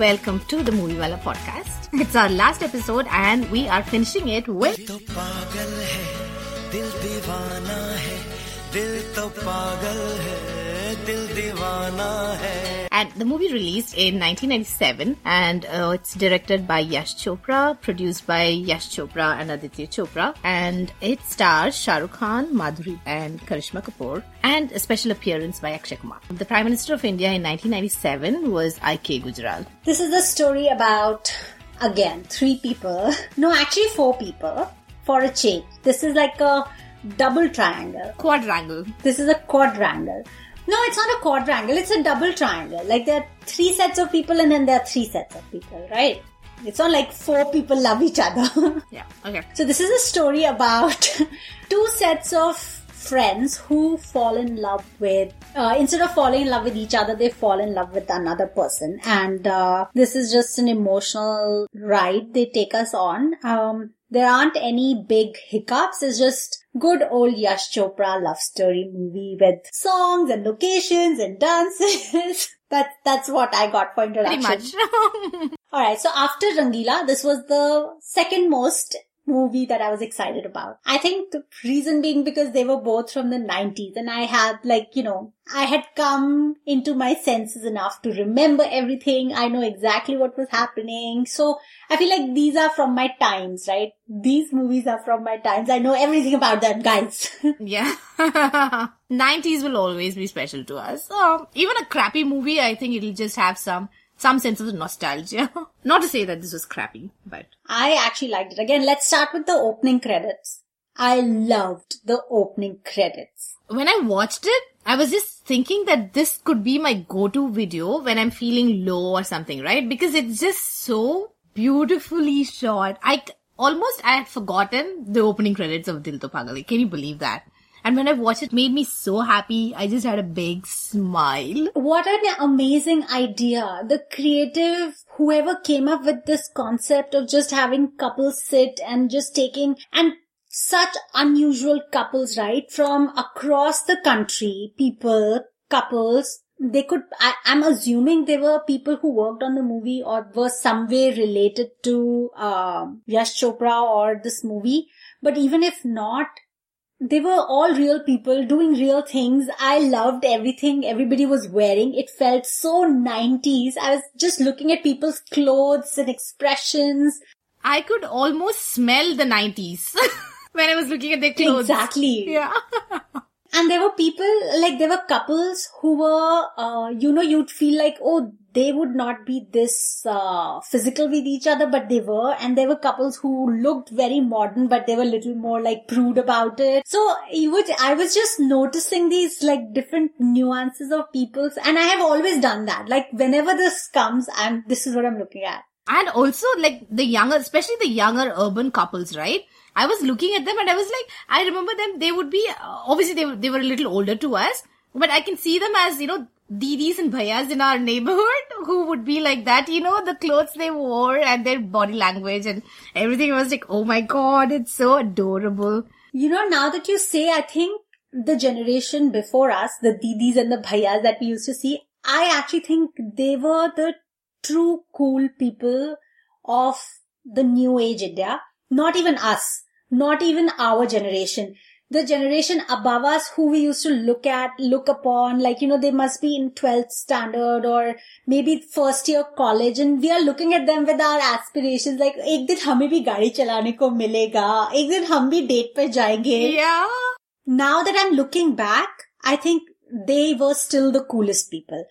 welcome to the Movie Wala podcast. It's our last episode and we are finishing it with and the movie released in 1997 and uh, it's directed by Yash Chopra, produced by Yash Chopra and Aditya Chopra. And it stars Shah Khan, Madhuri and Karishma Kapoor and a special appearance by Akshay Kumar. The Prime Minister of India in 1997 was I.K. Gujral. This is the story about, again, three people. No, actually four people for a change. This is like a double triangle. Quadrangle. This is a quadrangle no, it's not a quadrangle. It's a double triangle. Like there are three sets of people and then there are three sets of people, right? It's not like four people love each other. Yeah, okay. So this is a story about two sets of friends who fall in love with uh, instead of falling in love with each other they fall in love with another person and uh, this is just an emotional ride they take us on um, there aren't any big hiccups it's just good old yash chopra love story movie with songs and locations and dances that, that's what i got for introduction Pretty much. all right. So after Rangila, this was the second most movie that I was excited about. I think the reason being because they were both from the 90s and I had like, you know, I had come into my senses enough to remember everything. I know exactly what was happening. So I feel like these are from my times, right? These movies are from my times. I know everything about them, guys. Yeah. 90s will always be special to us. Um, even a crappy movie, I think it'll just have some, some sense of nostalgia. Not to say that this was crappy, but I actually liked it. Again, let's start with the opening credits. I loved the opening credits. when I watched it, I was just thinking that this could be my go-to video when I'm feeling low or something, right? Because it's just so beautifully shot. I almost I had forgotten the opening credits of Dil To Pagal. Can you believe that? And when I watched it, it made me so happy. I just had a big smile. What an amazing idea. The creative, whoever came up with this concept of just having couples sit and just taking, and such unusual couples, right? From across the country, people, couples, they could, I, I'm assuming they were people who worked on the movie or were some way related to, um, Yash Chopra or this movie. But even if not, they were all real people doing real things. I loved everything everybody was wearing. It felt so 90s. I was just looking at people's clothes and expressions. I could almost smell the 90s when I was looking at their clothes. Exactly. Yeah. And there were people, like there were couples who were, uh, you know, you'd feel like, oh, they would not be this, uh, physical with each other, but they were. And there were couples who looked very modern, but they were a little more like prude about it. So you would, I was just noticing these like different nuances of people's, and I have always done that. Like whenever this comes, I'm, this is what I'm looking at. And also, like, the younger, especially the younger urban couples, right? I was looking at them and I was like, I remember them, they would be, uh, obviously they, were- they were a little older to us, but I can see them as, you know, didis and bhaias in our neighborhood who would be like that, you know, the clothes they wore and their body language and everything. I was like, oh my god, it's so adorable. You know, now that you say, I think the generation before us, the didis and the bhaiyas that we used to see, I actually think they were the true cool people of the new age India. Not even us. Not even our generation. The generation above us who we used to look at, look upon, like, you know, they must be in 12th standard or maybe first year college and we are looking at them with our aspirations like, एक दिन हमें भी गाड़ी चलाने को मिलेगा, एक दिन हम भी डेट पे जाएंगे. Yeah. Now that I'm looking back, I think they were still the coolest people.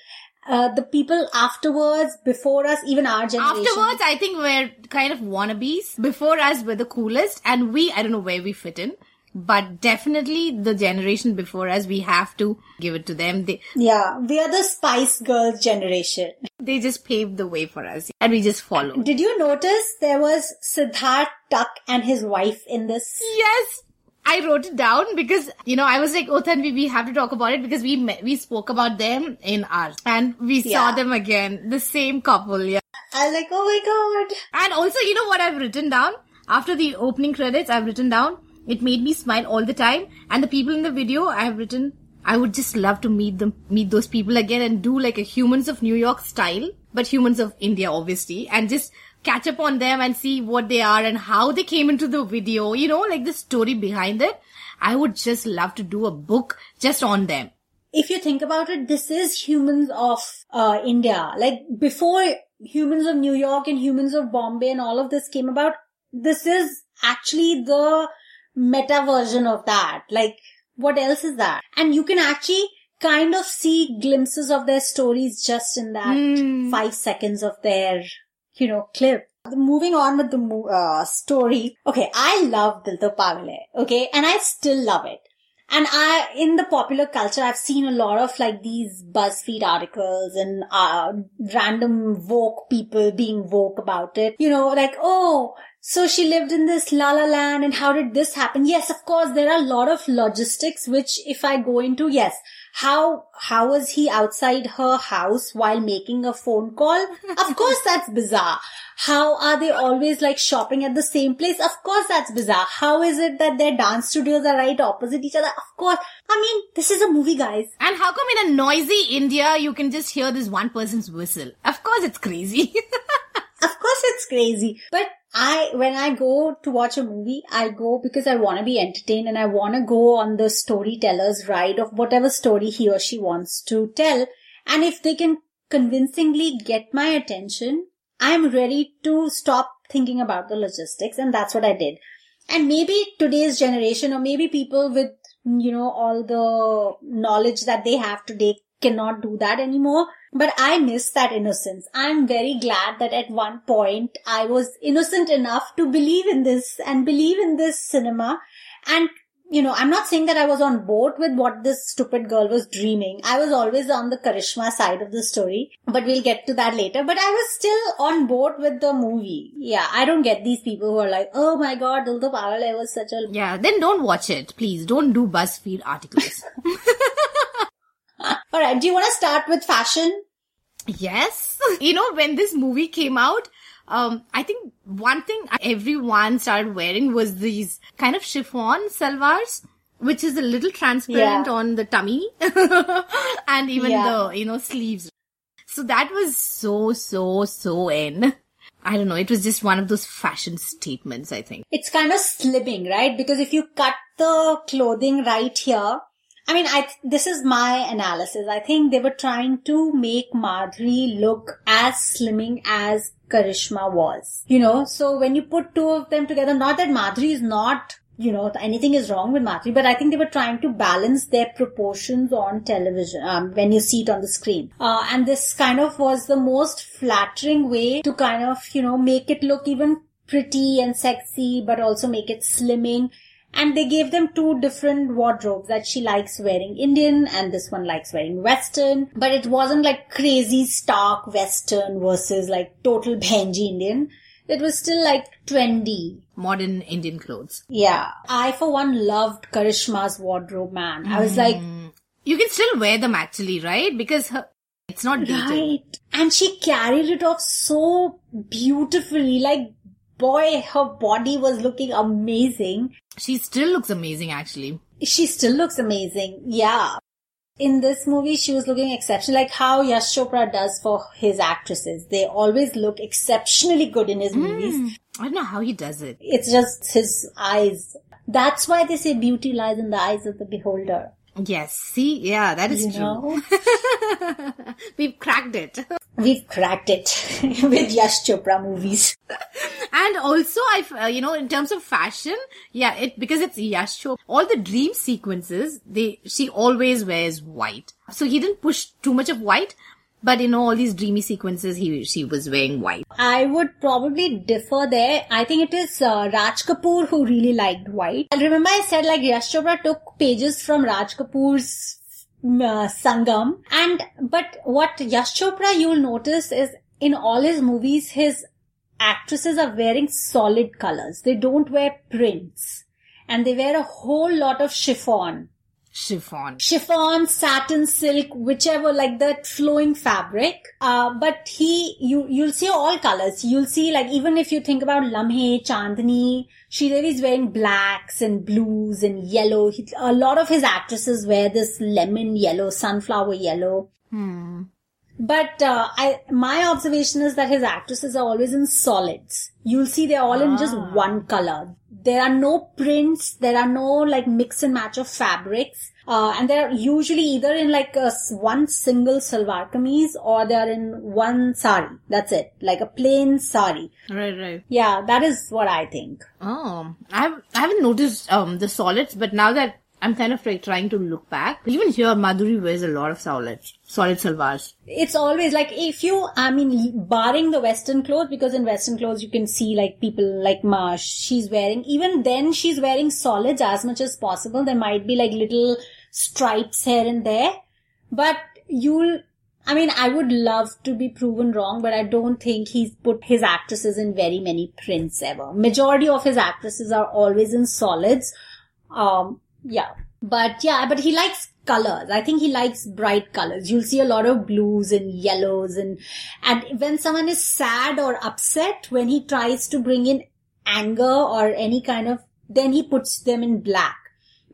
Uh, the people afterwards, before us, even our generation. Afterwards, I think we're kind of wannabes. Before us, we're the coolest, and we, I don't know where we fit in, but definitely the generation before us, we have to give it to them. They, Yeah, we are the Spice Girls generation. they just paved the way for us, and we just followed. Did you notice there was Siddharth Tuck and his wife in this? Yes! I wrote it down because, you know, I was like, oh, Tanvi, we have to talk about it because we met, we spoke about them in ours and we saw them again. The same couple, yeah. I was like, oh my god. And also, you know what I've written down? After the opening credits, I've written down, it made me smile all the time. And the people in the video, I've written, I would just love to meet them, meet those people again and do like a Humans of New York style but humans of India, obviously, and just catch up on them and see what they are and how they came into the video, you know, like the story behind it. I would just love to do a book just on them. If you think about it, this is humans of uh, India. Like before humans of New York and humans of Bombay and all of this came about, this is actually the meta version of that. Like what else is that? And you can actually kind of see glimpses of their stories just in that five seconds of their, you know, clip. Moving on with the uh, story. Okay, I love Dil To Okay, and I still love it. And I, in the popular culture, I've seen a lot of like these BuzzFeed articles and uh, random woke people being woke about it. You know, like, oh, so she lived in this la la land and how did this happen? Yes, of course, there are a lot of logistics, which if I go into, yes, how, how was he outside her house while making a phone call? of course, that's bizarre. How are they always like shopping at the same place? Of course, that's bizarre. How is it that their dance studios are right opposite each other? Of course. I mean, this is a movie, guys. And how come in a noisy India you can just hear this one person's whistle? Of course it's crazy. Of course it's crazy. But I, when I go to watch a movie, I go because I want to be entertained and I want to go on the storyteller's ride of whatever story he or she wants to tell. And if they can convincingly get my attention, I'm ready to stop thinking about the logistics. And that's what I did. And maybe today's generation or maybe people with, you know, all the knowledge that they have today cannot do that anymore. But I miss that innocence. I'm very glad that at one point I was innocent enough to believe in this and believe in this cinema. And, you know, I'm not saying that I was on board with what this stupid girl was dreaming. I was always on the Karishma side of the story, but we'll get to that later. But I was still on board with the movie. Yeah, I don't get these people who are like, oh my god, Dil To was such a yeah, then don't watch it. Please don't do BuzzFeed articles. All right. Do you want to start with fashion? Yes. You know, when this movie came out, um, I think one thing everyone started wearing was these kind of chiffon salwars, which is a little transparent Yeah. on the tummy and even Yeah. the, you know, sleeves. So that was so, so, so in. I don't know. It was just one of those fashion statements, I think. It's kind of slimming, right? Because if you cut the clothing right here, I mean, I, this is my analysis. I think they were trying to make Madhuri look as slimming as Karishma was. You know, so when you put two of them together, not that Madhuri is not, you know, anything is wrong with Madhuri, but I think they were trying to balance their proportions on television, um, when you see it on the screen. Uh, and this kind of was the most flattering way to kind of, you know, make it look even pretty and sexy, but also make it slimming. And they gave them two different wardrobes that she likes wearing Indian and this one likes wearing Western. But it wasn't like crazy stark Western versus like total Benji Indian. It was still like trendy. Modern Indian clothes. Yeah. I for one loved Karishma's wardrobe, man. I was like, hmm. You can still wear them actually, right? Because her, it's not dated. right. And she carried it off so beautifully. Like, boy, her body was looking amazing. She still looks amazing actually. she still looks amazing. Yeah. In this movie, she was looking exceptional, like how Yash Chopra does for his actresses. They always look exceptionally good in his movies. Hmm. I don't know how he does it. It's just his eyes. That's why they say beauty lies in the eyes of the beholder. Yes. See, yeah, that is You true. We've cracked it. We've cracked it with Yash Chopra movies. And also, I, uh, you know, in terms of fashion, yeah, it because it's Yash Chopra, all the dream sequences, they she always wears white. So he didn't push too much of white, but in all these dreamy sequences, he she was wearing white. I would probably differ there. I think it is uh, Raj Kapoor who really liked white. I remember I said like Yash Chopra took pages from Raj Kapoor's uh, Sangam. And, but what Yash Chopra you'll notice is in all his movies, his actresses are wearing solid colors. They don't wear prints. And they wear a whole lot of chiffon Chiffon. chiffon, satin, silk, whichever, like that flowing fabric. Uh, but he, you, you'll see all colors. You'll see, like, even if you think about Lamhe, Chandni, Sridevi is wearing blacks and blues and yellow. He, a lot of his actresses wear this lemon yellow, sunflower yellow. But uh, I, my observation is that his actresses are always in solids. You'll see they're all in just Ah. one color. There are no prints. There are no like mix and match of fabrics. Uh, and they're usually either in like a one single salwar kameez or they're in one sari. That's it. Like a plain sari. Right, right. Yeah, that is what I think. Oh, I have I haven't noticed um the solids, but now that I'm kind of like trying to look back, even here Madhuri wears a lot of solids, solid salwars. It's always like if you, I mean, barring the Western clothes, because in Western clothes you can see like people like Marsh, she's wearing, even then she's wearing solids as much as possible. There might be like little stripes here and there, but you'll, I mean, I would love to be proven wrong, but I don't think he's put his actresses in very many prints ever. Majority of his actresses are always in solids. Um, yeah. But yeah, but he likes colors. I think he likes bright colors. You'll see a lot of blues and yellows and, and when someone is sad or upset, when he tries to bring in anger or any kind of, then he puts them in black.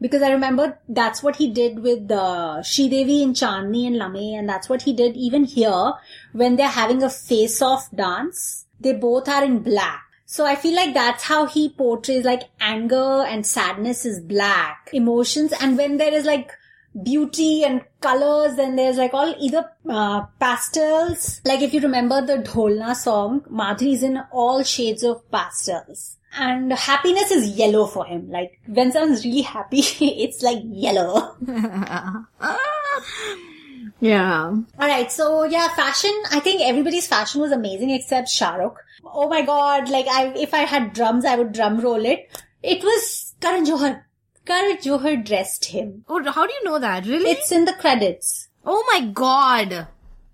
Because I remember that's what he did with uh, Sridevi in Chandni and Lamhe, and that's what he did even here when they're having a face-off dance. They both are in black. So I feel like that's how he portrays like anger and sadness is black emotions, and when there is like beauty and colors, then there's like all either uh, pastels. Like if you remember the Dholna song, Madhuri is in all shades of pastels. And happiness is yellow for him. Like when someone's really happy, it's like yellow. Yeah. Alright, so yeah, fashion, I think everybody's fashion was amazing except Shahrukh. Oh my god, like I, if I had drums, I would drum roll it. It was Karan Johar. Karan Johar dressed him. Oh, how do you know that? Really? It's in the credits. oh my god.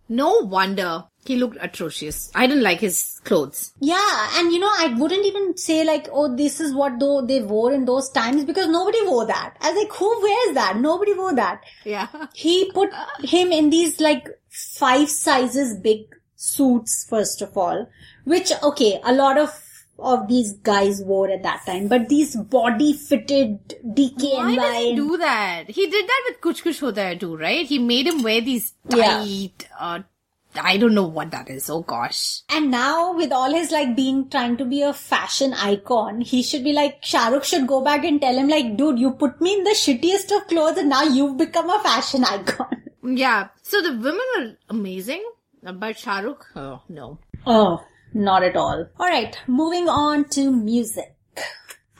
No wonder he looked atrocious. I didn't like his clothes. Yeah, and you know, I wouldn't even say like, oh, this is what though they wore in those times because nobody wore that. I was like, who wears that? Nobody wore that. Yeah. He put him in these like five sizes big suits, first of all, which, okay, a lot of of these guys wore at that time, but these body fitted Why DKNY. does he do that? He did that with Kuch Kuch Hota Hai too, right? He made him wear these Yeah. tight, uh, I don't know what that is. Oh gosh. And now with all his like being trying to be a fashion icon, he should be like Shahrukh should go back and tell him like, dude, you put me in the shittiest of clothes and now you've become a fashion icon. Yeah. So the women are amazing, but Shahrukh, oh no. Oh, not at all. Alright, moving on to music.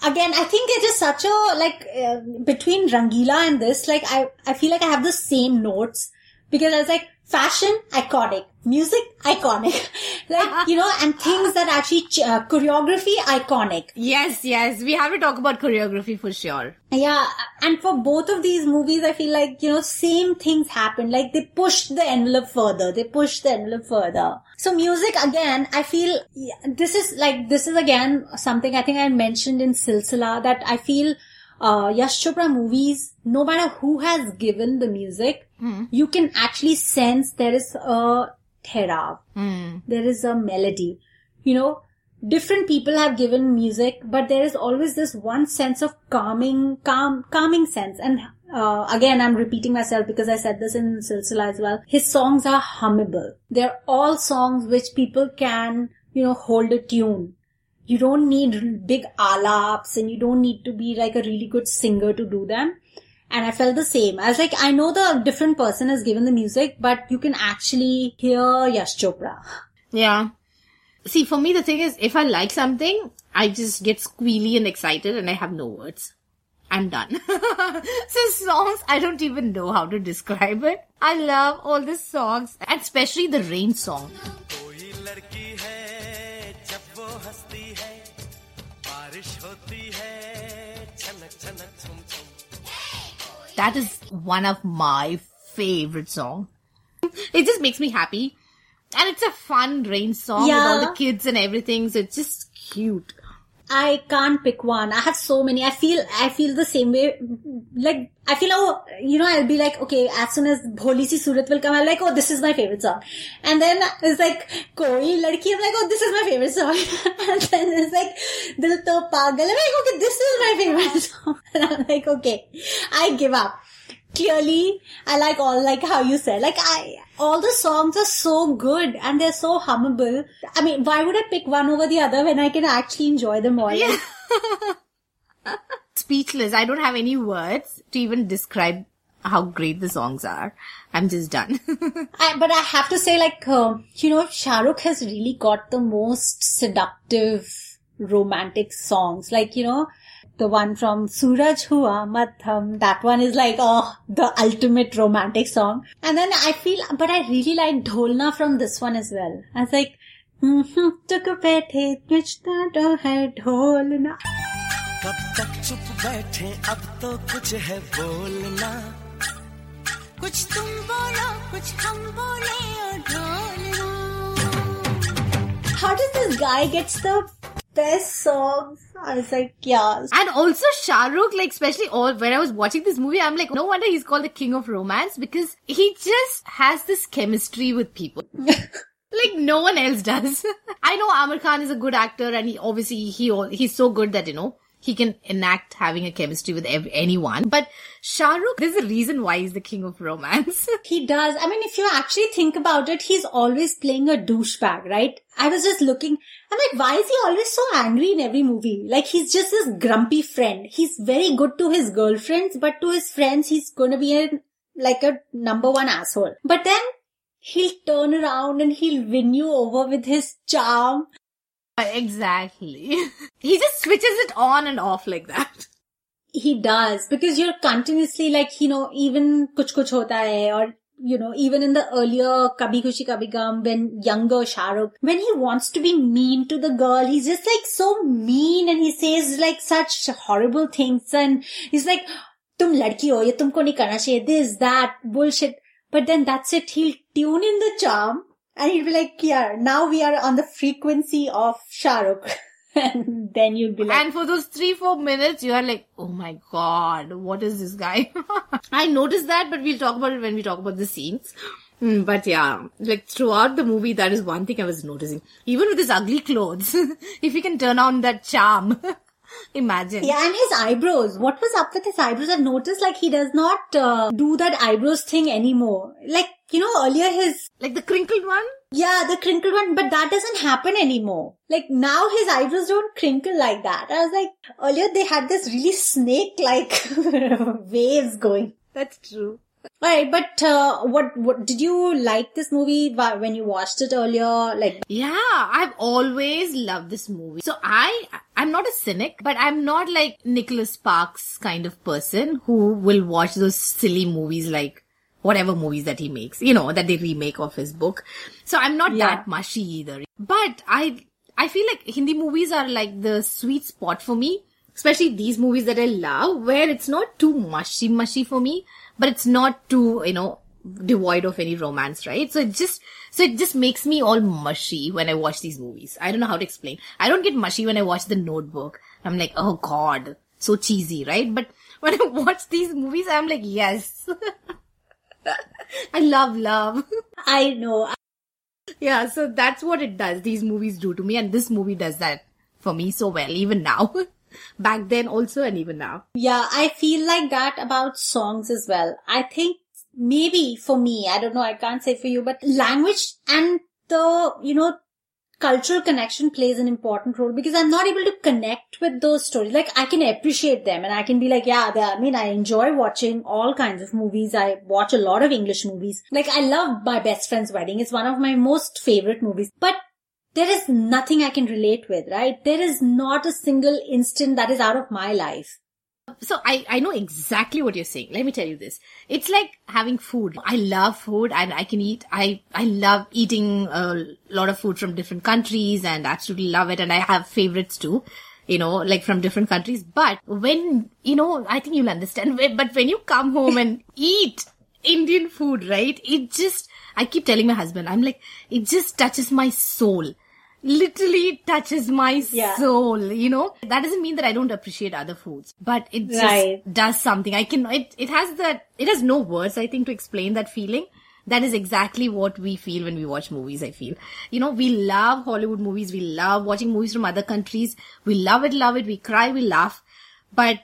Again, I think it is such a, like, uh, between Rangila and this, like, I, I feel like I have the same notes because I was like, fashion, iconic. Music, iconic. like, you know, and things that actually, uh, choreography, iconic. Yes, yes. We have to talk about choreography for sure. Yeah, and for both of these movies, I feel like, you know, same things happen Like they pushed the envelope further. They pushed the envelope further. So music again, I feel yeah, this is like, this is again something I think I mentioned in Silsila that I feel, uh, Yash Chopra movies, no matter who has given the music, you can actually sense there is a therav. There is a melody. You know, different people have given music, but there is always this one sense of calming, calm, calming sense. And uh, again, I'm repeating myself because I said this in Silsila as well. His songs are hummable. They're all songs which people can, you know, hold a tune. You don't need big alaps and you don't need to be like a really good singer to do them. And I felt the same. I was like, I know the different person has given the music, but you can actually hear Yash Chopra. Yeah. See, for me, the thing is, if I like something, I just get squealy and excited and I have no words. I'm done. so songs, I don't even know how to describe it. I love all the songs, and especially the rain song. That is one of my favorite song. It just makes me happy. And it's a fun rain song with all the kids and everything, so it's just cute. I can't pick one. I have so many. I feel, I feel the same way. Like, I feel, oh, you know, I'll be like, okay, as soon as Bholi Si Surat will come, I'm like, oh, this is my favorite song. And then it's like, Koi Ladki, I'm like, oh, this is my favorite song. and then it's like, Dil To Pagal. I'm like, okay, this is my favorite song. And I'm like, okay, I give up. Clearly I like all like how you said like I all the songs are so good and they're so hummable. I mean, why would I pick one over the other when I can actually enjoy them all? Yeah. Speechless. I don't have any words to even describe how great the songs are. I'm just done. I, but I have to say, like, uh, you know, Shahrukh has really got the most seductive romantic songs. Like, you know, the one from Suraj Hua Maddham. That one is like, oh, the ultimate romantic song. And then I feel, but I really like Dholna from this one as well. I was like, चुप बैठे नचता तो है ढोलना कब तक चुप बैठे अब तो कुछ है बोलना कुछ तुम बोलो कुछ हम बोले और ढोलना How does this guy gets the best songs? I was like, yeah. and also Shahrukh, like especially all when I was watching this movie, I'm like, no wonder he's called the king of romance because he just has this chemistry with people. like no one else does. I know Aamir Khan is a good actor and he obviously he he's so good that you know he can enact having a chemistry with ev- anyone. But Shahrukh, there's a reason why he's the king of romance. He does. I mean, if you actually think about it, he's always playing a douchebag, right? I was just looking, I'm like, why is he always so angry in every movie? Like, he's just this grumpy friend. He's very good to his girlfriends, but to his friends, he's gonna be a, like a number one asshole. But then, he'll turn around and he'll win you over with his charm. Uh, exactly. He just switches it on and off like that. He does because you're continuously like, you know, even kuch kuch hota hai or, you know, even in the earlier Kabhi Khushi Kabhie Gham when younger Shahrukh, when he wants to be mean to the girl, he's just like so mean and he says like such horrible things and he's like, tum ladki ho, ye tumko nahi karna chahiye, this, that, bullshit. But then that's it. He'll tune in the charm and he'll be like, yeah, now we are on the frequency of Shahrukh. And then you'll be like, And for those three, four minutes, you are like, oh my god, what is this guy? I noticed that, but we'll talk about it when we talk about the scenes. Mm, but yeah, like throughout the movie, that is one thing I was noticing. Even with his ugly clothes, if he can turn on that charm, imagine. Yeah, and his eyebrows. What was up with his eyebrows? I've noticed like he does not uh, do that eyebrows thing anymore. Like, you know, earlier his, Like the crinkled one? Yeah, the crinkled one, but that doesn't happen anymore. Like now his eyebrows don't crinkle like that. I was like, earlier they had this really snake-like waves going. That's true. Alright, but uh, what, what, did you like this movie when you watched it earlier? Like, Yeah, I've always loved this movie. So I, I'm not a cynic, but I'm not like Nicholas Sparks kind of person who will watch those silly movies like whatever movies that he makes, you know, that they remake of his book. So I'm not Yeah. that mushy either. But I, I feel like Hindi movies are like the sweet spot for me. Especially these movies that I love, where it's not too mushy mushy for me, but it's not too, you know, devoid of any romance, right? So it just, so it just makes me all mushy when I watch these movies. I don't know how to explain. I don't get mushy when I watch The Notebook. I'm like, oh god, so cheesy, right? But when I watch these movies, I'm like, yes. I love love. I know, yeah, so that's what it does. These movies do to me, and this movie does that for me so well, even now. Back then also, and even now. Yeah, I feel like that about songs as well. I think maybe for me, I don't know, I can't say for you, but language and the, you know, cultural connection plays an important role because I'm not able to connect with those stories. Like I can appreciate them and I can be like, yeah, I mean, I enjoy watching all kinds of movies. I watch a lot of English movies. Like I love My Best Friend's Wedding. It's one of my most favorite movies, but there is nothing I can relate with, right? There is not a single instant that is out of my life. So I, I know exactly what you're saying. Let me tell you this. It's like having food. I love food and I can eat. I, I love eating a lot of food from different countries and absolutely love it. And I have favorites too, you know, like from different countries. But when, you know, I think you'll understand. But when you come home and eat Indian food, right? It just, I keep telling my husband, I'm like, it just touches my soul. Literally touches my Yeah. soul, you know? That doesn't mean that I don't appreciate other foods, but it just Right. does something. I can, it, it has that, it has no words, I think, to explain that feeling. That is exactly what we feel when we watch movies, I feel. You know, we love Hollywood movies, we love watching movies from other countries, we love it, love it, we cry, we laugh. But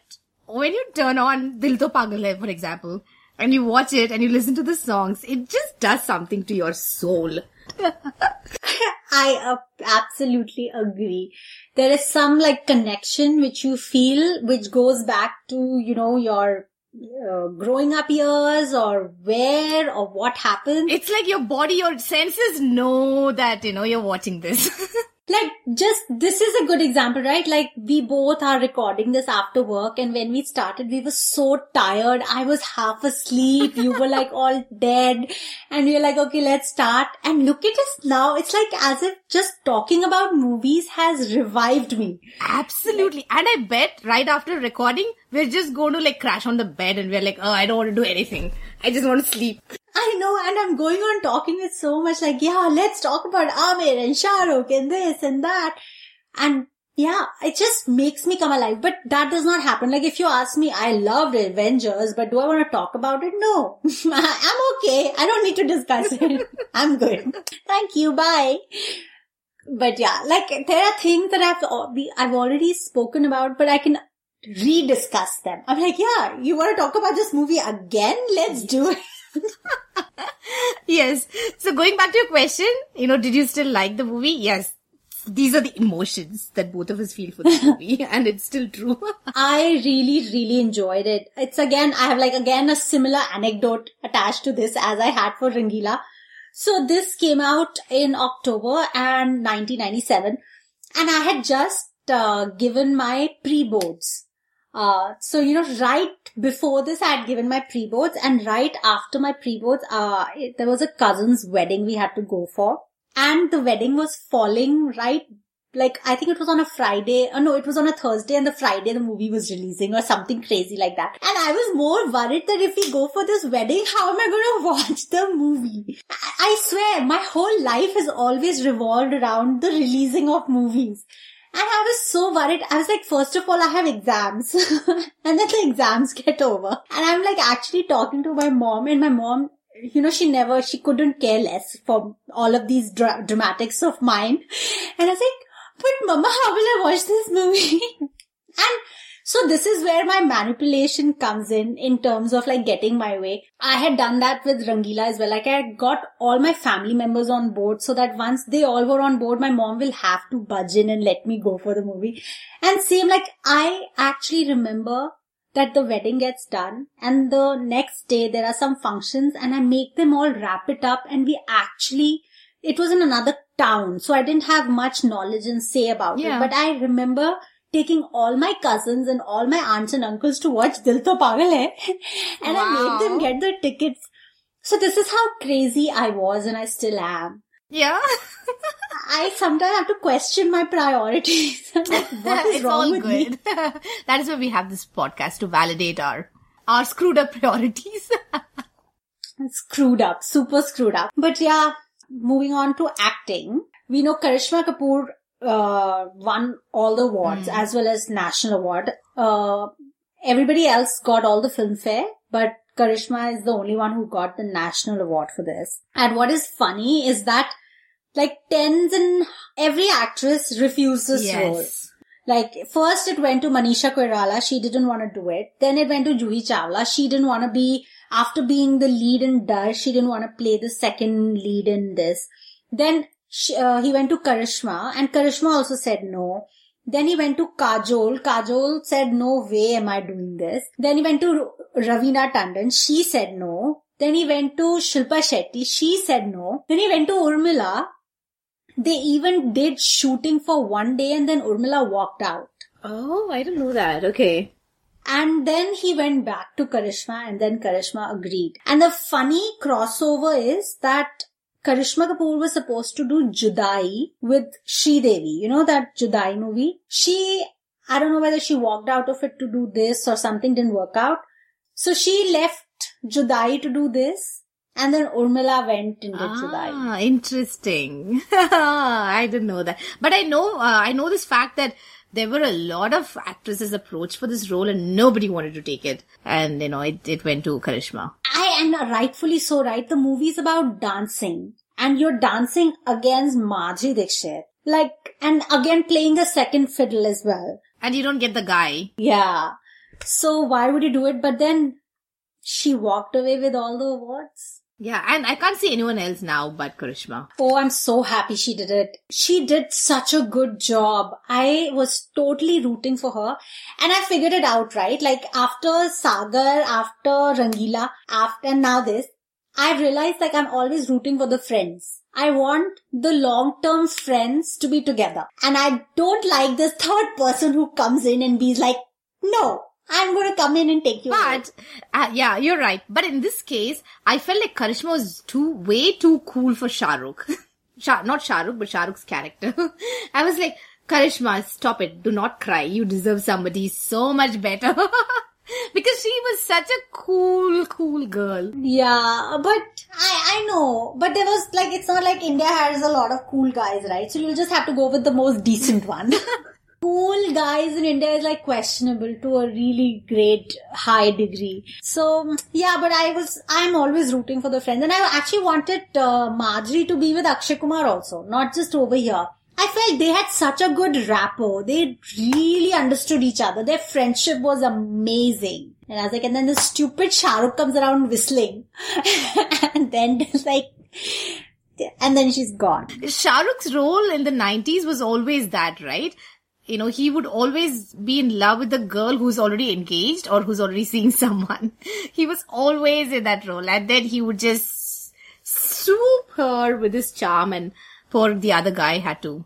when you turn on Dil To Pagal Hai, for example, and you watch it and you listen to the songs, it just does something to your soul. I absolutely agree. There is some like connection which you feel, which goes back to, you know, your uh, growing up years or where or what happened. It's like your body, your senses know that, you know, you're watching this. like just this is a good example right? Like we both are recording this after work and when we started we were so tired. I was half asleep. You were like all dead. And we are like okay let's start. And look at us now. It's like as if just talking about movies has revived me. Absolutely. And I bet right after recording, we're just going to like crash on the bed and we're like, oh, I don't want to do anything. I just want to sleep. I know, and I'm going on talking with so much like, yeah, let's talk about Aamir and Shahrukh and this and that. And yeah, it just makes me come alive. But that does not happen. Like if you ask me, I loved Avengers, but do I want to talk about it? No. I'm okay. I don't need to discuss it. I'm good. Thank you. Bye. But yeah, like there are things that I've, uh, I've already spoken about, but I can rediscuss them. I'm like, yeah, you want to talk about this movie again? Let's do it. Yes. So going back to your question, you know, did you still like the movie? Yes. These are the emotions that both of us feel for the movie and it's still true. I really, really enjoyed it. It's again, I have like again a similar anecdote attached to this as I had for Rangila. So this came out in October and 1997 and I had just uh, given my pre-boards. Uh, so you know, right before this, I had given my pre-boards and right after my pre-boards, uh, it- there was a cousin's wedding we had to go for and the wedding was falling right like I think it was on a Friday. Oh no, it was on a Thursday and the Friday the movie was releasing or something crazy like that. And I was more worried that if we go for this wedding, how am I going to watch the movie? I, I swear, my whole life has always revolved around the releasing of movies. And I was so worried. I was like, first of all, I have exams. and then the exams get over. And I'm like actually talking to my mom and my mom you know, she never, she couldn't care less for all of these dra- dramatics of mine. And I was like, but mama, how will I watch this movie? and so this is where my manipulation comes in, in terms of like getting my way. I had done that with Rangila as well. Like I got all my family members on board so that once they all were on board, my mom will have to budge in and let me go for the movie. And same like I actually remember that the wedding gets done and the next day there are some functions and I make them all wrap it up and we actually, it was in another town. So I didn't have much knowledge and say about Yeah. it. But I remember taking all my cousins and all my aunts and uncles to watch Dil To Pagal Hai. and I made them get the tickets. So this is how crazy I was and I still am. yeah. I sometimes have to question my priorities. like, what is it's wrong all with me? that is why we have this podcast to validate our our screwed up priorities. screwed up, super screwed up. But yeah, moving on to acting, we know Karishma Kapoor uh, won all the awards as well as national award. Uh, everybody else got all the Filmfare, but Karishma is the only one who got the national award for this. And what is funny is that like tens and every actress refused this role. Like first it went to Manisha Koirala, she didn't want to do it. Then it went to Juhi Chawla, she didn't want to be after being the lead in Darr, she didn't want to play the second lead in this. Then she, uh, he went to Karishma and Karishma also said no. Then he went to Kajol. Kajol said no way am I doing this. Then he went to Raveena Tandon. She said no. Then he went to Shilpa Shetty. She said no. Then he went to Urmila. They even did shooting for one day and then Urmila walked out. Oh, I didn't know that. Okay. And then he went back to Karishma and then Karishma agreed. And the funny crossover is that Karishma Kapoor was supposed to do Judai with Sridevi. You know that Judai movie? She, I don't know whether she walked out of it to do this or something didn't work out. So she left Judai to do this. And then Urmila went into did Judai. Ah, interesting. I didn't know that. But I know, uh, I know this fact that there were a lot of actresses approached for this role and nobody wanted to take it. And, you know, it, it went to Karishma. I and rightfully so, right? The movie's about dancing, and you're dancing against Madhuri Dixit, like, and again playing a second fiddle as well. And you don't get the guy. Yeah. So why would you do it? But then she walked away with all the awards. Yeah, and I can't see anyone else now but Karishma. Oh, I'm so happy she did it. She did such a good job. I was totally rooting for her. And I figured it out, right? Like after Sagar, after Rangila, after now this, I realized like I'm always rooting for the friends. I want the long-term friends to be together. And I don't like this third person who comes in and be like, no, I'm going to come in and take you. away." But uh, yeah, you're right. But in this case, I felt like Karishma was too way too cool for Shahrukh. Shah, not Shahrukh, but Shahrukh's character. I was like, Karishma, stop it. Do not cry. You deserve somebody so much better. because she was such a cool, cool girl. Yeah, but I, I know. But there was like, it's not like India has a lot of cool guys, right? So you'll just have to go with the most decent one. Cool guys in India is like questionable to a really great high degree. So yeah, but I was, I'm always rooting for the friends and I actually wanted uh, Madhuri to be with Akshay Kumar also, not just over here. I felt they had such a good rapport. They really understood each other. Their friendship was amazing. And I was like, and then the stupid Shahrukh comes around whistling. and then like, and then she's gone. Shahrukh's role in the 90s was always that, right? You know, he would always be in love with the girl who's already engaged or who's already seeing someone. He was always in that role. And then he would just swoop her with his charm and poor the other guy had to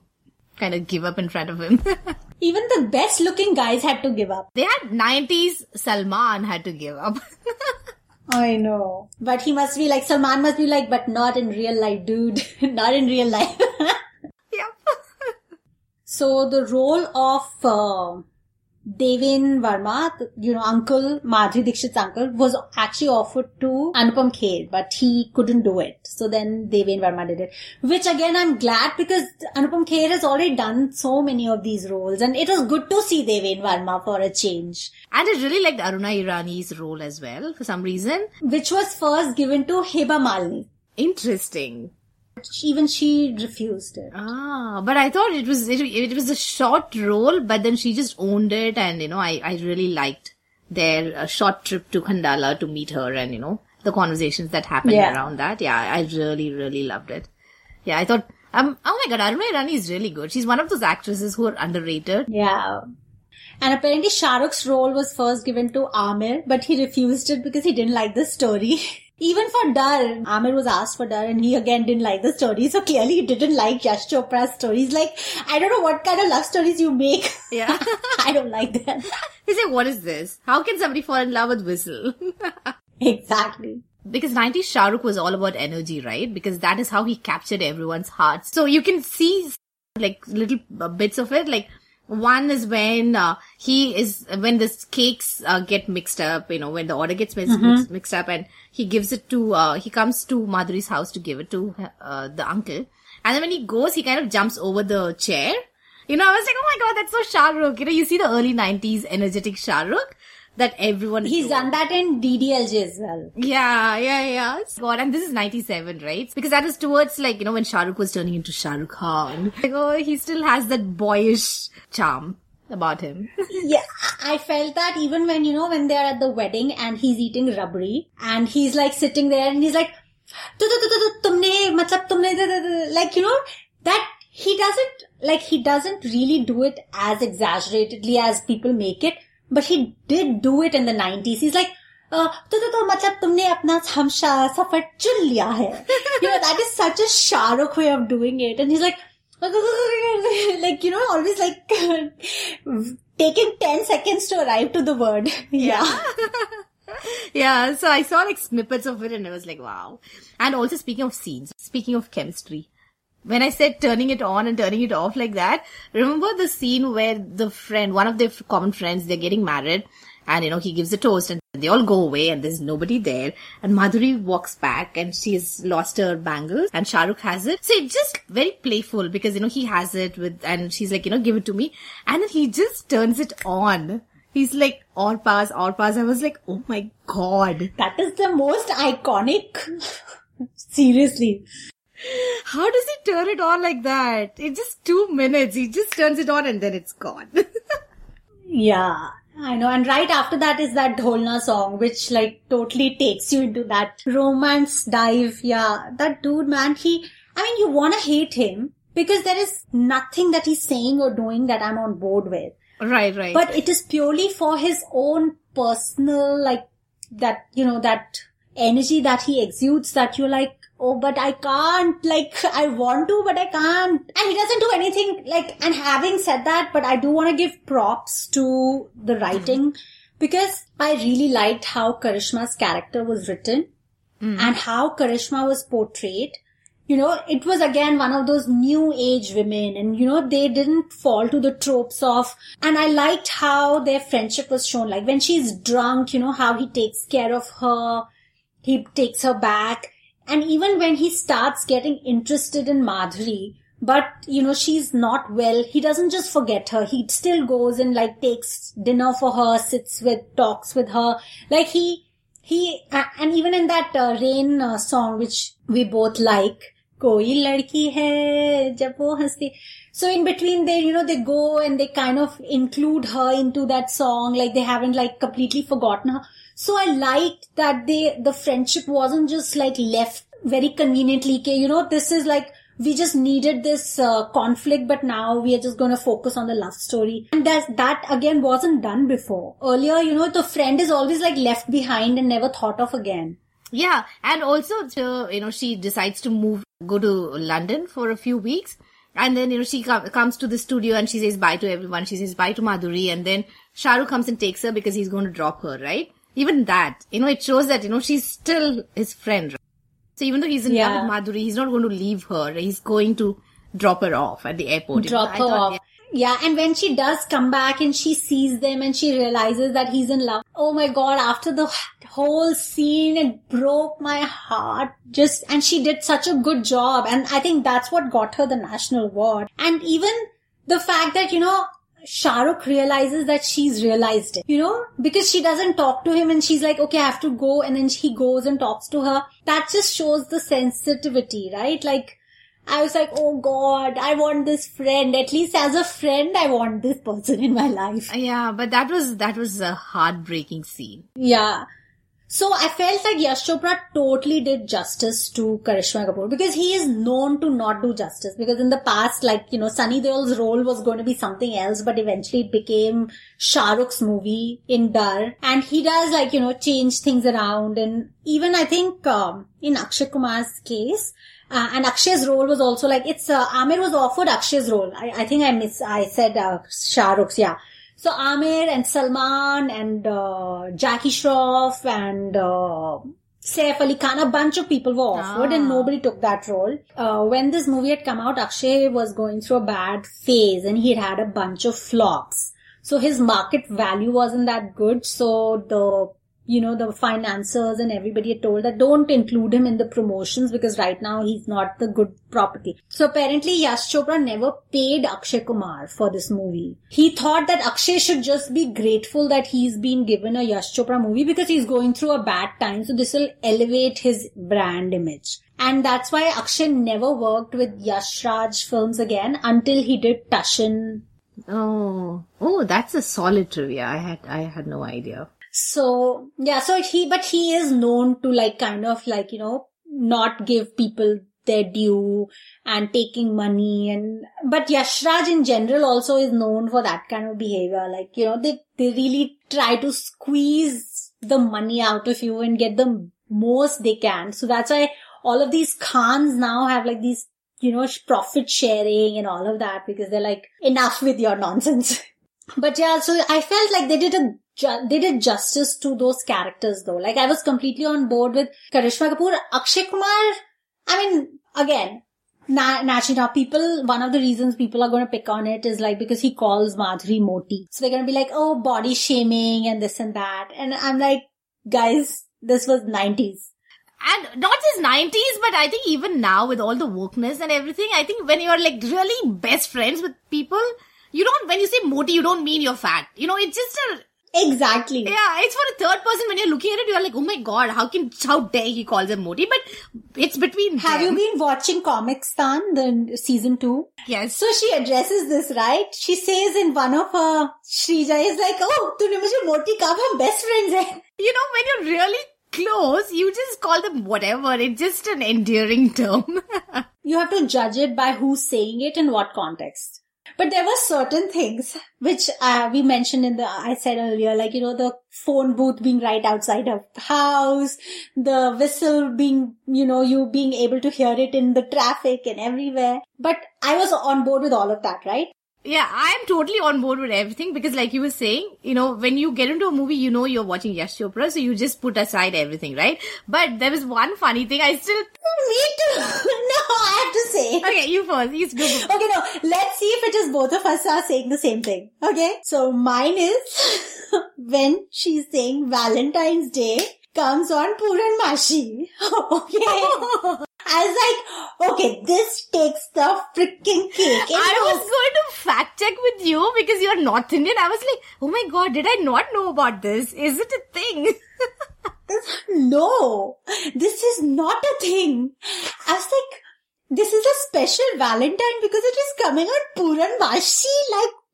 kind of give up in front of him. Even the best looking guys had to give up. they had 90s Salman had to give up. I know. But he must be like, Salman must be like, but not in real life, dude. not in real life. yep. So the role of uh, Deven Verma, you know, uncle, Madhuri Dixit's uncle, was actually offered to Anupam Kher, but he couldn't do it. So then Deven Verma did it. Which again, I'm glad because Anupam Kher has already done so many of these roles and it was good to see Deven Verma for a change. And I really liked Aruna Irani's role as well for some reason. Which was first given to Hema Malini. Interesting. Even she refused it. Ah, but I thought it was it, it was a short role, but then she just owned it, and you know, I I really liked their uh, short trip to Khandala to meet her, and you know, the conversations that happened Yeah. around that. Yeah, I really really loved it. Yeah, I thought, um, oh my god, Aruna Irani is really good. She's one of those actresses who are underrated. Yeah. And apparently Shahrukh's role was first given to Aamir, but he refused it because he didn't like the story. Even for Darr, Aamir was asked for Darr and he again didn't like the story. So clearly he didn't like Yash Chopra's story. He's like, I don't know what kind of love stories you make. Yeah. I don't like that. He's like, what is this? How can somebody fall in love with Whistle? exactly. because 90s Shahrukh was all about energy, right? Because that is how he captured everyone's hearts. So you can see like little bits of it. Like one is when uh, he is when the cakes uh, get mixed up. You know, when the order gets mixed, mixed, mixed up, and he gives it to uh, he comes to Madhuri's house to give it to uh, the uncle. And then when he goes, he kind of jumps over the chair. You know, I was like, oh my god, that's so Shahrukh. You know, you see the early 90s energetic Shahrukh that everyone He's done that in DDLJ as well. Yeah, yeah, yeah. God, and this is 97, right? Because that is towards like, you know, when Shahrukh was turning into Shahrukh Khan. Like, oh, he still has that boyish charm about him. Yeah, I felt that even when, you know, when they're at the wedding and he's eating rubbery and he's like sitting there and he's like, "Tu- tu- tu- tu- tu- tumne, matlab tumne, da- da- da," like, you know, that he doesn't, like, he doesn't really do it as exaggeratedly as people make it, but he did do it in the 90s. He's like, uh, तो तो तो मतलब तुमने अपना हम शा- सफर चुन लिया है you know that is such a Shahrukh way of doing it and he's like like you know always like taking 10 seconds to arrive to the word yeah yeah, so I saw like snippets of it and I was like, wow. And also speaking of scenes, speaking of chemistry, when I said turning it on and turning it off like that, remember the scene where the friend, one of their common friends, they're getting married and you know, he gives a toast and they all go away and there's nobody there and Madhuri walks back and she's lost her bangles and Shahrukh has it. So it's just very playful because, you know, he has it with, and she's like, you know, give it to me. And then he just turns it on. He's like, all pass, all pass. I was like, oh my god. that is the most iconic seriously How does he turn it on like that? It's just two minutes, he just turns it on and then it's gone. yeah I know, and right after that is that Dholna song, which like totally takes you into that romance dive. Yeah, that dude, man, he, I mean, you wanna hate him because there is nothing that he's saying or doing that I'm on board with. Right, right. But it is purely for his own personal, like, that, you know, that energy that he exudes that you're like, oh, but I can't, like, I want to, but I can't. And he doesn't do anything, like, and having said that, but I do want to give props to the writing mm-hmm. because I really liked how Karishma's character was written mm-hmm. and how Karishma was portrayed. You know, it was again one of those new age women and you know, they didn't fall to the tropes of, and I liked how their friendship was shown. Like when she's drunk, you know, how he takes care of her, he takes her back. And even when he starts getting interested in Madhuri, but you know she's not well he doesn't just forget her. He still goes and like takes dinner for her sits with talks with her. Like he he and even in that uh, rain uh, song which we both like koi ladki hai jab wo hasti so in between they you know they go and they kind of include her into that song. Like they haven't like completely forgotten her so i liked that they the friendship wasn't just like left very conveniently okay you know this is like we just needed this uh, conflict but now we are just going to focus on the love story and that that again wasn't done before earlier you know the friend is always like left behind and never thought of again Yeah, and also, to, you know, she decides to move, go to London for a few weeks. And then, you know, she com- comes to the studio and she says bye to everyone. She says bye to Madhuri. And then Shahrukh comes and takes her because he's going to drop her, right? Even that, you know, it shows that, you know, she's still his friend. Right? So even though he's in love with Madhuri, he's not going to leave her. He's going to drop her off at the airport. Drop her off. Yeah, and when she does come back and she sees them and she realizes that he's in love. Oh my god, after the whole scene, it broke my heart. Just, and she did such a good job. And I think that's what got her the national award. And even the fact that, you know, Shahrukh realizes that she's realized it, you know, because she doesn't talk to him and she's like, okay, I have to go. And then he goes and talks to her. That just shows the sensitivity, right? Like, I was like, oh god, I want this friend. At least as a friend, I want this person in my life. Yeah, but that was, that was a heartbreaking scene. Yeah. So I felt like Yash Chopra totally did justice to Karishma Kapoor because he is known to not do justice because in the past, like, you know, Sunny Deol's role was going to be something else, but eventually it became Shah Rukh's movie in Darr. And he does like, you know, change things around. And even I think, um, in Akshay Kumar's case, uh, and Akshay's role was also like, it's, uh, Aamir was offered Akshay's role. I, I think I miss, I said, uh, Shah Rukh's, yeah. So Aamir and Salman and uh, Jackie Shroff and uh, Saif Ali Khan, a bunch of people were offered and Ah. nobody took that role. Uh, when this movie had come out, Akshay was going through a bad phase and he had had a bunch of flops. So his market value wasn't that good. So the, you know, the financiers and everybody had told that don't include him in the promotions because right now he's not the good property. So apparently Yash Chopra never paid Akshay Kumar for this movie. He thought that Akshay should just be grateful that he's been given a Yash Chopra movie because he's going through a bad time. So this will elevate his brand image. And that's why Akshay never worked with Yash Raj films again until he did Tashan Oh, oh, that's a solid trivia. I had, I had no idea. So yeah, so he, but he is known to like kind of like, you know, not give people their due and taking money and, but Yashraj in general also is known for that kind of behavior. Like, you know, they, they really try to squeeze the money out of you and get the most they can. So that's why all of these Khans now have like these, you know, profit sharing and all of that because they're like, enough with your nonsense. But yeah, so I felt like they did a ju- they did justice to those characters though. Like I was completely on board with Karishma Kapoor, Akshay Kumar. I mean, again, na- now people, one of the reasons people are going to pick on it is like because he calls Madhuri Moti. So they're going to be like, oh, body shaming and this and that. And I'm like, guys, this was 90s. And not just 90s, but I think even now with all the wokeness and everything, I think when you're like really best friends with people, you don't, when you say moti, you don't mean you're fat. You know, it's just a, Exactly. Yeah, it's for a third person. When you're looking at it, you're like, oh my god, how can how dare he calls him Modi? But it's between. Have them. you been watching Comicstaan the season two? Yes. So she addresses this, right? She says in one of her, Shrija is like, oh, तूने मुझे Moti. कब हम best friends हैं. You know, when you're really close, you just call them whatever. It's just an endearing term. you have to judge it by who's saying it and what context. But there were certain things which uh, we mentioned in the, I said earlier, like, you know, the phone booth being right outside of the house, the whistle being, you know, you being able to hear it in the traffic and everywhere. But I was on board with all of that, right? Yeah, I am totally on board with everything because, like you were saying, you know, when you get into a movie, you know you're watching Yash Chopra, so you just put aside everything, right? But there was one funny thing. I still Me too. no, I have to say. okay. You first. He's good. Okay, no, let's see if it is both of us are saying the same thing. Okay, so mine is when she's saying Valentine's Day comes on Puran Mashi. Okay. I was like, okay, this takes the freaking cake. I was going to fact check with you because you're North Indian. I was like, oh my god, did I not know about this? Is it a thing? No, this is not a thing. I was like, this is a special Valentine because it is coming on Puran. Like,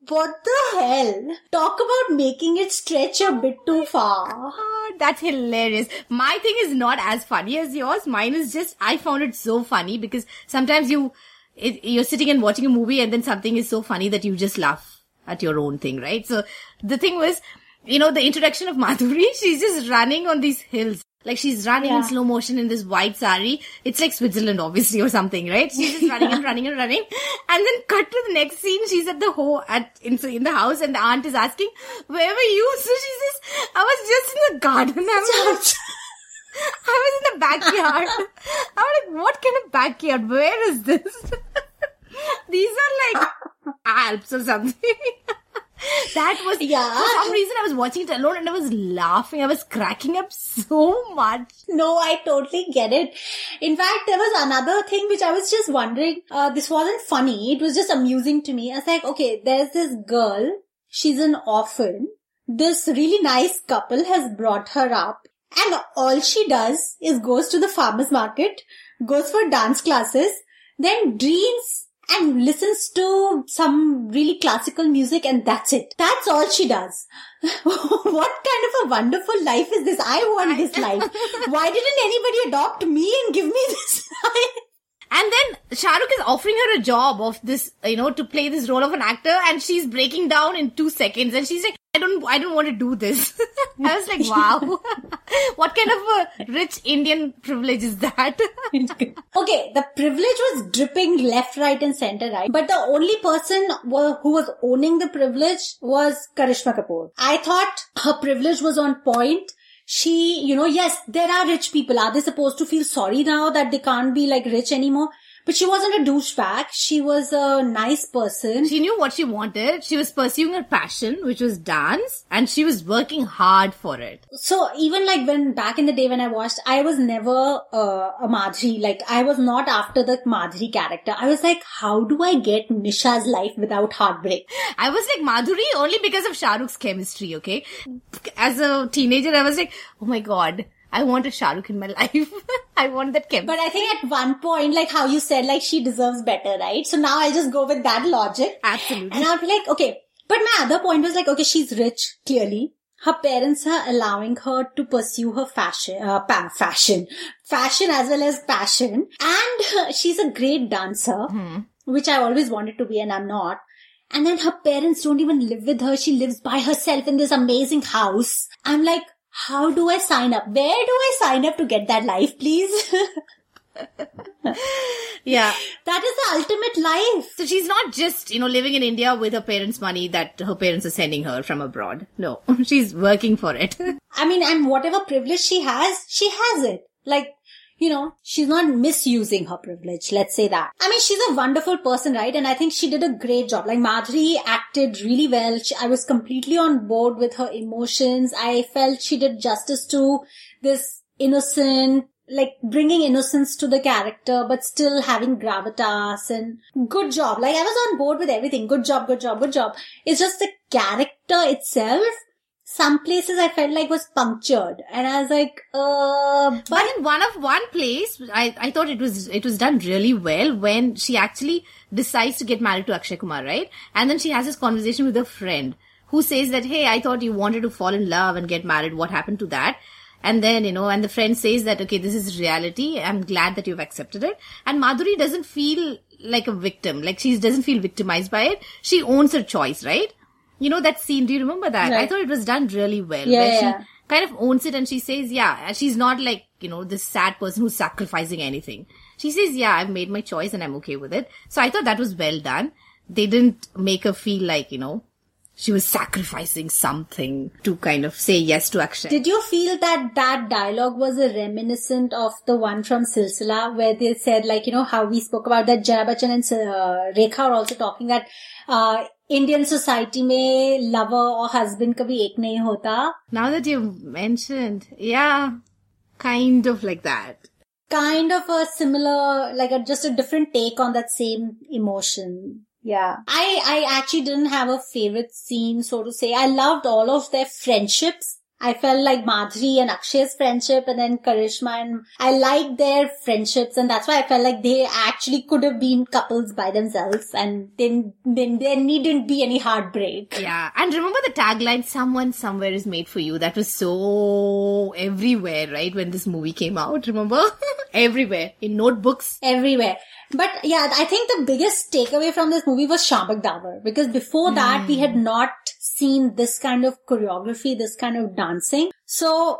what the hell? Talk about making it stretch a bit too far. Oh, that's hilarious. My thing is not as funny as yours. Mine is just, I found it so funny because sometimes you, it, you're sitting and watching a movie and then something is so funny that you just laugh at your own thing, right? So the thing was, you know, the introduction of Madhuri, she's just running on these hills. Like she's running in slow motion in this white sari. It's like Switzerland, obviously, or something, right? She's just running and running and running. And then cut to the next scene. She's at the ho at in, in the house, and the aunt is asking, "Where were you?" So she says, "I was just in the garden. I was, I was in the backyard." I'm like, "What kind of backyard? Where is this?" These are like Alps or something. That was Yeah. For some reason, I was watching it alone and I was laughing. I was cracking up so much. No, I totally get it. In fact, there was another thing which I was just wondering. Uh, this wasn't funny. It was just amusing to me. I was like, okay, there's this girl. She's an orphan. This really nice couple has brought her up. And all she does is goes to the farmer's market, goes for dance classes, then dreams and listens to some really classical music and that's it. That's all she does. what kind of a wonderful life is this? I want this life. Why didn't anybody adopt me and give me this life? And then Shahrukh is offering her a job of this, you know, to play this role of an actor and she's breaking down in two seconds and she's like, I don't, I don't want to do this. I was like, wow. what kind of a rich Indian privilege is that? Okay, the privilege was dripping left, right and center, right? But the only person who was owning the privilege was Karishma Kapoor. I thought her privilege was on point. She, you know, yes, there are rich people. Are they supposed to feel sorry now that they can't be like rich anymore? But she wasn't a douchebag. She was a nice person. she knew what she wanted. She was pursuing her passion, which was dance, and she was working hard for it. So even like when back in the day when I watched, I was never uh, a Madhuri. Like I was not after the Madhuri character. I was like, how do I get Nisha's life without heartbreak? I was like Madhuri only because of Shah Rukh's chemistry, okay? As a teenager, I was like, oh my god, I want a Shah Rukh in my life. I want that chemistry. But I think at one point, like how you said, like she deserves better, right? So now I'll just go with that logic. Absolutely. And I'll be like, okay. But my other point was like, okay, she's rich, clearly. Her parents are allowing her to pursue her fashion, uh, fashion, fashion as well as passion. And she's a great dancer, which I always wanted to be and I'm not. And then her parents don't even live with her. She lives by herself in this amazing house. I'm like, how do I sign up? Where do I sign up to get that life, please? yeah. that is the ultimate life. So she's not just, you know, living in India with her parents' money that her parents are sending her from abroad. No, she's working for it. I mean, and whatever privilege she has, she has it. Like, you know, she's not misusing her privilege. Let's say that. I mean, she's a wonderful person, right? And I think she did a great job. Like Madhuri acted really well. She, I was completely on board with her emotions. I felt she did justice to this innocent, like bringing innocence to the character, but still having gravitas and good job. Like I was on board with everything. Good job, good job, good job. It's just the character itself some places I felt like was punctured. And I was like, uh, But in one of one place, I, I thought it was it was done really well when she actually decides to get married to Akshay Kumar, right? And then she has this conversation with a friend who says that, hey, I thought you wanted to fall in love and get married. What happened to that? And then, you know, and the friend says that, okay, this is reality. I'm glad that you've accepted it. And Madhuri doesn't feel like a victim. Like she doesn't feel victimized by it. She owns her choice, right? You know that scene? Do you remember that? I thought it was done really well. Yeah, where yeah, she kind of owns it and she says, yeah, she's not like, you know, this sad person who's sacrificing anything. She says, yeah, I've made my choice and I'm okay with it. So I thought that was well done. They didn't make her feel like, you know, she was sacrificing something to kind of say yes to action. Did you feel that that dialogue was a reminiscent of the one from Silsila where they said like, you know, how we spoke about that Jaya Bachchan and uh, Rekha are also talking that, uh, Indian society में lover or husband कभी एक नहीं होता. now that you've mentioned, yeah, kind of like that. Kind of a similar, like a, just a different take on that same emotion. Yeah. I, I actually didn't have a favorite scene, so to say. I loved all of their friendships. I felt like Madhuri and Akshay's friendship and then Karishma and I liked their friendships and that's why I felt like they actually could have been couples by themselves and then, then there needn't be any heartbreak. Yeah. And remember the tagline, someone somewhere is made for you. That was so everywhere, right? When this movie came out, remember? everywhere. In notebooks. everywhere. But yeah, I think the biggest takeaway from this movie was Shiamak Davar because before that we had hmm. not seen this kind of choreography, this kind of dancing. So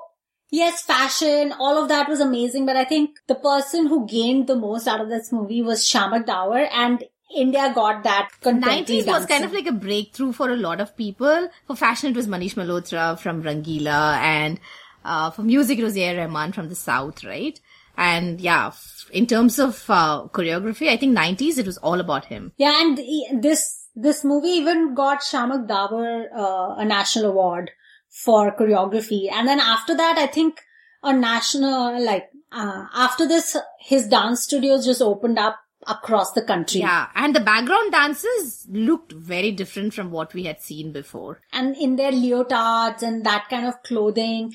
yes, fashion, all of that was amazing, but I think the person who gained the most out of this movie was Shiamak Davar and India got that contemporary 90s was kind of like a breakthrough for a lot of people. For fashion, it was Manish Malhotra from Rangeela and uh, for music, it was A.R. Rahman from the South, right? And yeah, f- in terms of uh, choreography, I think 90s, it was all about him. Yeah, and this this movie even got Shiamak Davar uh, a national award for choreography, and then after that, I think a national like uh, after this, his dance studios just opened up across the country. Yeah, and the background dances looked very different from what we had seen before. and in their leotards and that kind of clothing.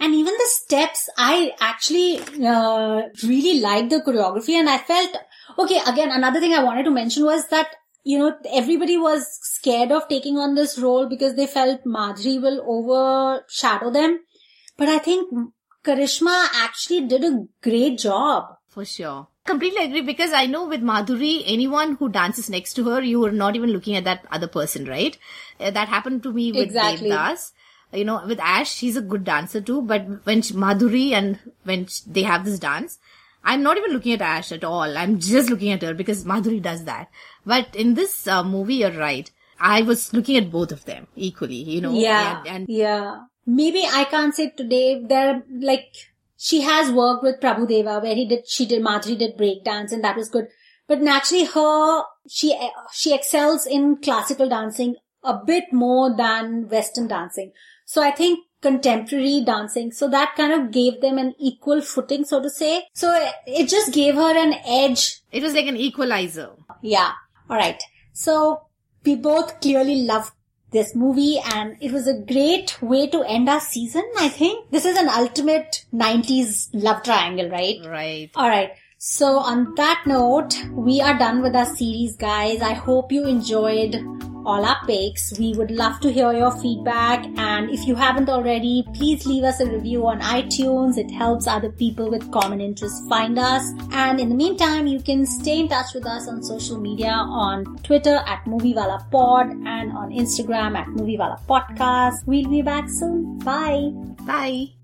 And even the steps, I actually uh, really liked the choreography and I felt, okay, again, another thing I wanted to mention was that, you know, everybody was scared of taking on this role because they felt Madhuri will overshadow them. But I think Karishma actually did a great job. For sure. Completely agree because I know with Madhuri, anyone who dances next to her, you are not even looking at that other person, right? Uh, that happened to me with Exactly. Devdas. You know, with Ash, she's a good dancer too, but when she, Madhuri and when sh- they have this dance, I'm not even looking at Ash at all. I'm just looking at her because Madhuri does that. But in this uh, movie, you're right. I was looking at both of them equally, you know. Yeah. And, and yeah. Maybe I can't say today there like she has worked with Prabhu Deva where he did she did Madhuri did breakdance and that was good. But naturally her she she excels in classical dancing a bit more than western dancing. So I think contemporary dancing. So that kind of gave them an equal footing, so to say. So it- just gave her an edge it was like an equalizer. yeah. All right. So we both clearly loved this movie and it was a great way to end our season, I think. This is an ultimate 90s love triangle, right? Right. All right. So on that note, we are done with our series, guys. I hope you enjoyed all our picks. We would love to hear your feedback. And if you haven't already, please leave us a review on iTunes. It helps other people with common interests find us. And in the meantime, you can stay in touch with us on social media on Twitter at Moviewala Pod and on Instagram at Moviewala Podcast. We'll be back soon. Bye. Bye.